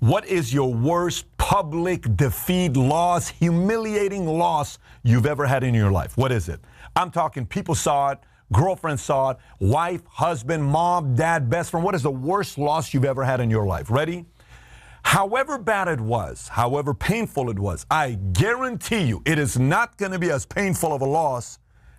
What is your worst public defeat, loss, humiliating loss you've ever had in your life? What is it? I'm talking people saw it, girlfriend saw it, wife, husband, mom, dad, best friend. What is the worst loss you've ever had in your life? Ready? However bad it was, however painful it was, I guarantee you it is not going to be as painful of a loss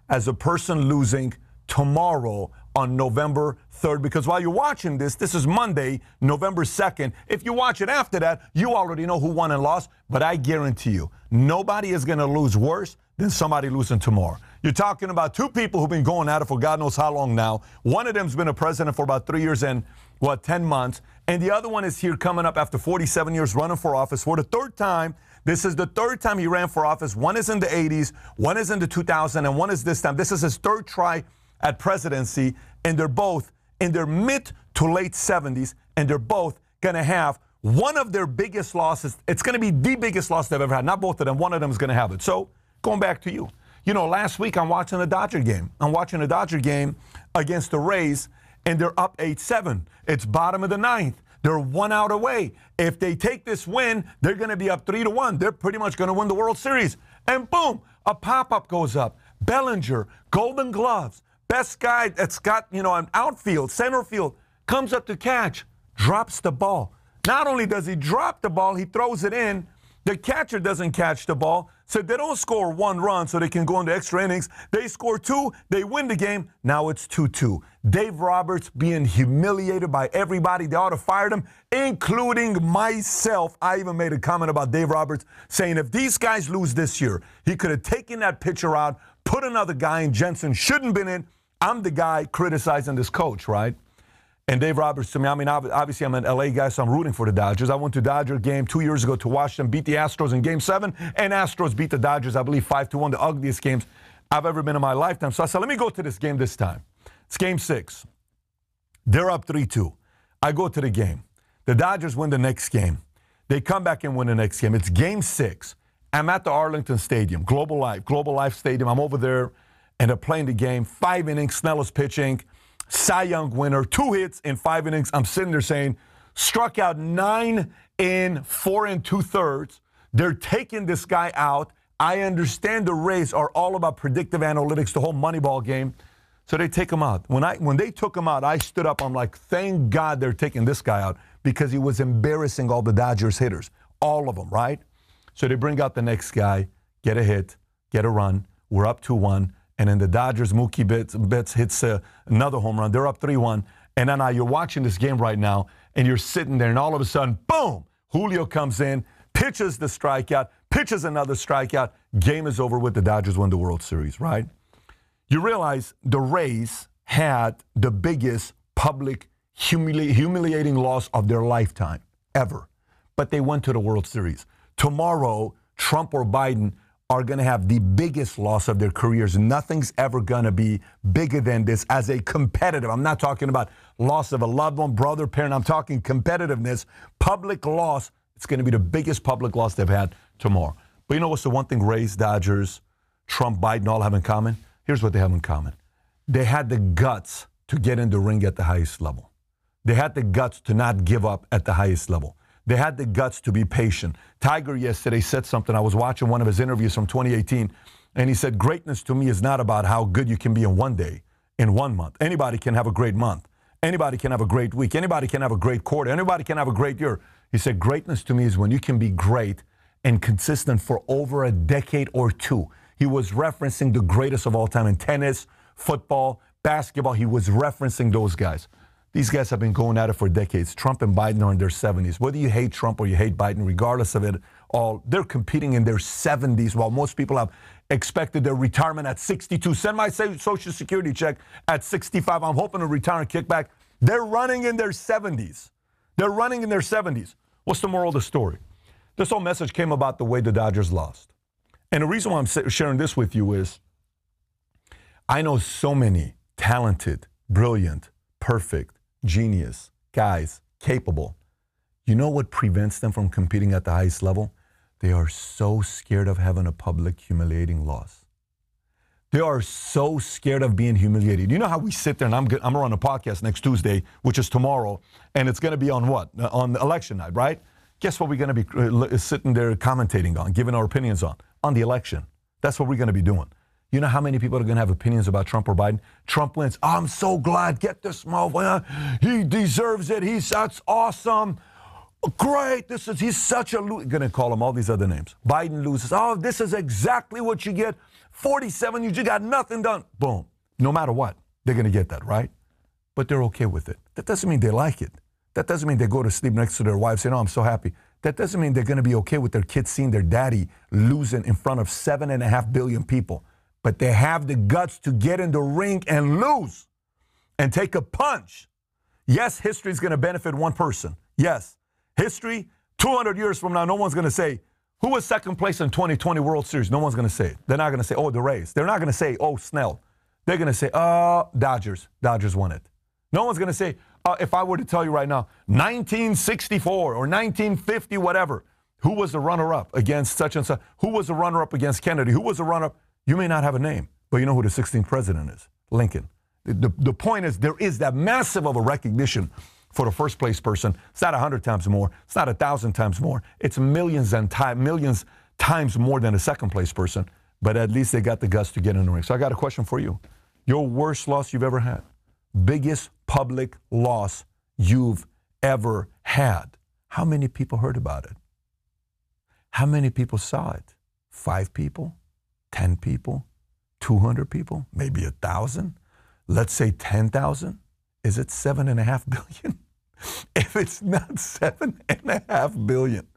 as a person losing tomorrow on November 3rd. Because while you're watching this, this is Monday, November 2nd. If you watch it after that, you already know who won and lost. But I guarantee you, nobody is going to lose worse than somebody losing tomorrow. You're talking about two people who've been going at it for God knows how long now. One of them's been a president for about three years and, what, 10 months. And the other one is here coming up after 47 years running for office for the third time. This is the third time he ran for office. One is in the 80s, one is in the 2000, and one is this time. This is his third try at presidency, and they're both in their mid to late 70s, and they're both going to have one of their biggest losses. It's going to be the biggest loss they've ever had. Not both of them. One of them is going to have it. So going back to you. You know, last week I'm watching a Dodger game. I'm watching a Dodger game against the Rays, and they're up 8 7. It's bottom of the ninth. They're one out away. If they take this win, they're going to be up 3 to 1. They're pretty much going to win the World Series. And boom, a pop up goes up. Bellinger, Golden Gloves, best guy that's got, you know, an outfield, center field, comes up to catch, drops the ball. Not only does he drop the ball, he throws it in. The catcher doesn't catch the ball. So they don't score one run so they can go into extra innings. They score two, they win the game. Now it's 2 2. Dave Roberts being humiliated by everybody. They ought to fire him, including myself. I even made a comment about Dave Roberts saying if these guys lose this year, he could have taken that pitcher out, put another guy in. Jansen shouldn't have been in. I'm the guy criticizing this coach, right? And Dave Roberts to me, I mean, obviously I'm an LA guy, so I'm rooting for the Dodgers. I went to Dodger game two years ago to watch them beat the Astros in game seven, and Astros beat the Dodgers, I believe, 5 to 1, the ugliest games I've ever been in my lifetime. So I said, let me go to this game this time. It's game six. They're up 3 2. I go to the game. The Dodgers win the next game. They come back and win the next game. It's game six. I'm at the Arlington Stadium, Global Life, Global Life Stadium. I'm over there and they're playing the game. Five innings, Snell is pitching. Cy Young winner, two hits in five innings. I'm sitting there saying, struck out nine in four and two thirds. They're taking this guy out. I understand the Rays are all about predictive analytics, the whole Moneyball game. So they take him out. When I when they took him out, I stood up. I'm like, thank God they're taking this guy out because he was embarrassing all the Dodgers hitters, all of them, right? So they bring out the next guy, get a hit, get a run. We're up to 1. And then the Dodgers, Mookie Betts, Betts hits uh, another home run. They're up 3 1. And then uh, you're watching this game right now, and you're sitting there, and all of a sudden, boom, Julio comes in, pitches the strikeout, pitches another strikeout. Game is over with. The Dodgers win the World Series, right? You realize the Rays had the biggest public humili- humiliating loss of their lifetime ever, but they went to the World Series. Tomorrow, Trump or Biden are going to have the biggest loss of their careers. Nothing's ever going to be bigger than this as a competitive. I'm not talking about loss of a loved one, brother, parent. I'm talking competitiveness, public loss. It's going to be the biggest public loss they've had tomorrow. But you know what's the one thing Rays, Dodgers, Trump, Biden all have in common? Here's what they have in common. They had the guts to get in the ring at the highest level. They had the guts to not give up at the highest level. They had the guts to be patient. Tiger yesterday said something. I was watching one of his interviews from 2018, and he said, Greatness to me is not about how good you can be in one day, in one month. Anybody can have a great month. Anybody can have a great week. Anybody can have a great quarter. Anybody can have a great year. He said, Greatness to me is when you can be great and consistent for over a decade or two. He was referencing the greatest of all time in tennis, football, basketball. He was referencing those guys. These guys have been going at it for decades. Trump and Biden are in their 70s. Whether you hate Trump or you hate Biden, regardless of it all, they're competing in their 70s while most people have expected their retirement at 62. Send my social security check at 65. I'm hoping to retire and kick back. They're running in their 70s. They're running in their 70s. What's the moral of the story? This whole message came about the way the Dodgers lost. And the reason why I'm sharing this with you is I know so many talented, brilliant, perfect, genius, guys, capable. You know what prevents them from competing at the highest level? They are so scared of having a public humiliating loss. They are so scared of being humiliated. You know how we sit there, and I'm, I'm on a podcast next Tuesday, which is tomorrow, and it's going to be on what? On election night, right? guess what we're going to be uh, sitting there commentating on, giving our opinions on? On the election. That's what we're going to be doing. You know how many people are going to have opinions about Trump or Biden? Trump wins. I'm so glad. Get this motherfucker. He deserves it. He's that's awesome. Great. This is he's such a lo-. Going to call him all these other names. Biden loses. Oh, this is exactly what you get. 47. You just got nothing done. Boom. No matter what, they're going to get that right. But they're okay with it. That doesn't mean they like it. That doesn't mean they go to sleep next to their wife saying, "Oh, I'm so happy." That doesn't mean they're going to be okay with their kids seeing their daddy losing in front of seven and a half billion people but they have the guts to get in the ring and lose and take a punch. Yes, history is going to benefit one person. Yes, history, 200 years from now, no one's going to say, who was second place in 2020 World Series? No one's going to say it. They're not going to say, oh, the Rays. They're not going to say, oh, Snell. They're going to say, uh, Dodgers. Dodgers won it. No one's going to say, uh, if I were to tell you right now, 1964 or 1950, whatever, who was the runner up against such and such? Who was the runner up against Kennedy? Who was the runner up? You may not have a name, but you know who the 16th president is Lincoln. The, the, point is, there is that massive of a recognition for the first place person. It's not a hundred times more. It's not a thousand times more. It's millions and time, millions times more than a second place person. But at least they got the guts to get in the ring. So I got a question for you. Your worst loss you've ever had, biggest public loss you've ever had. How many people heard about it? How many people saw it? Five people? 10 people, 200 people, maybe a thousand. Let's say 10,000. Is it seven and a half billion? if it's not seven and a half billion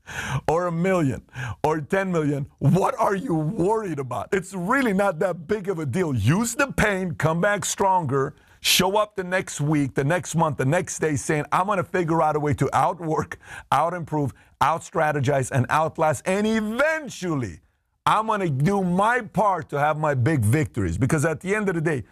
or a million or 10 million, what are you worried about? It's really not that big of a deal. Use the pain, come back stronger, show up the next week, the next month, the next day saying, I'm going to figure out a way to outwork, out improve, out strategize, and outlast, and eventually I'm going to do my part to have my big victories. Because at the end of the day,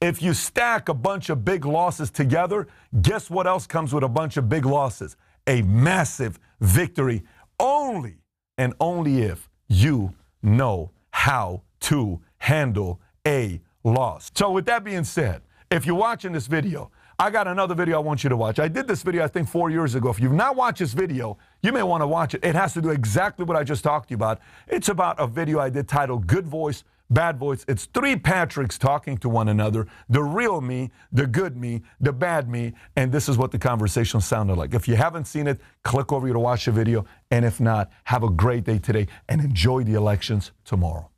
if you stack a bunch of big losses together, guess what else comes with a bunch of big losses? A massive victory only and only if you know how to handle a loss. So, with that being said, if you're watching this video, I got another video I want you to watch. I did this video, I think, four years ago. If you've not watched this video, you may want to watch it. It has to do exactly what I just talked to you about. It's about a video I did titled Good Voice, Bad Voice. It's three Patricks talking to one another the real me, the good me, the bad me, and this is what the conversation sounded like. If you haven't seen it, click over here to watch the video. And if not, have a great day today and enjoy the elections tomorrow.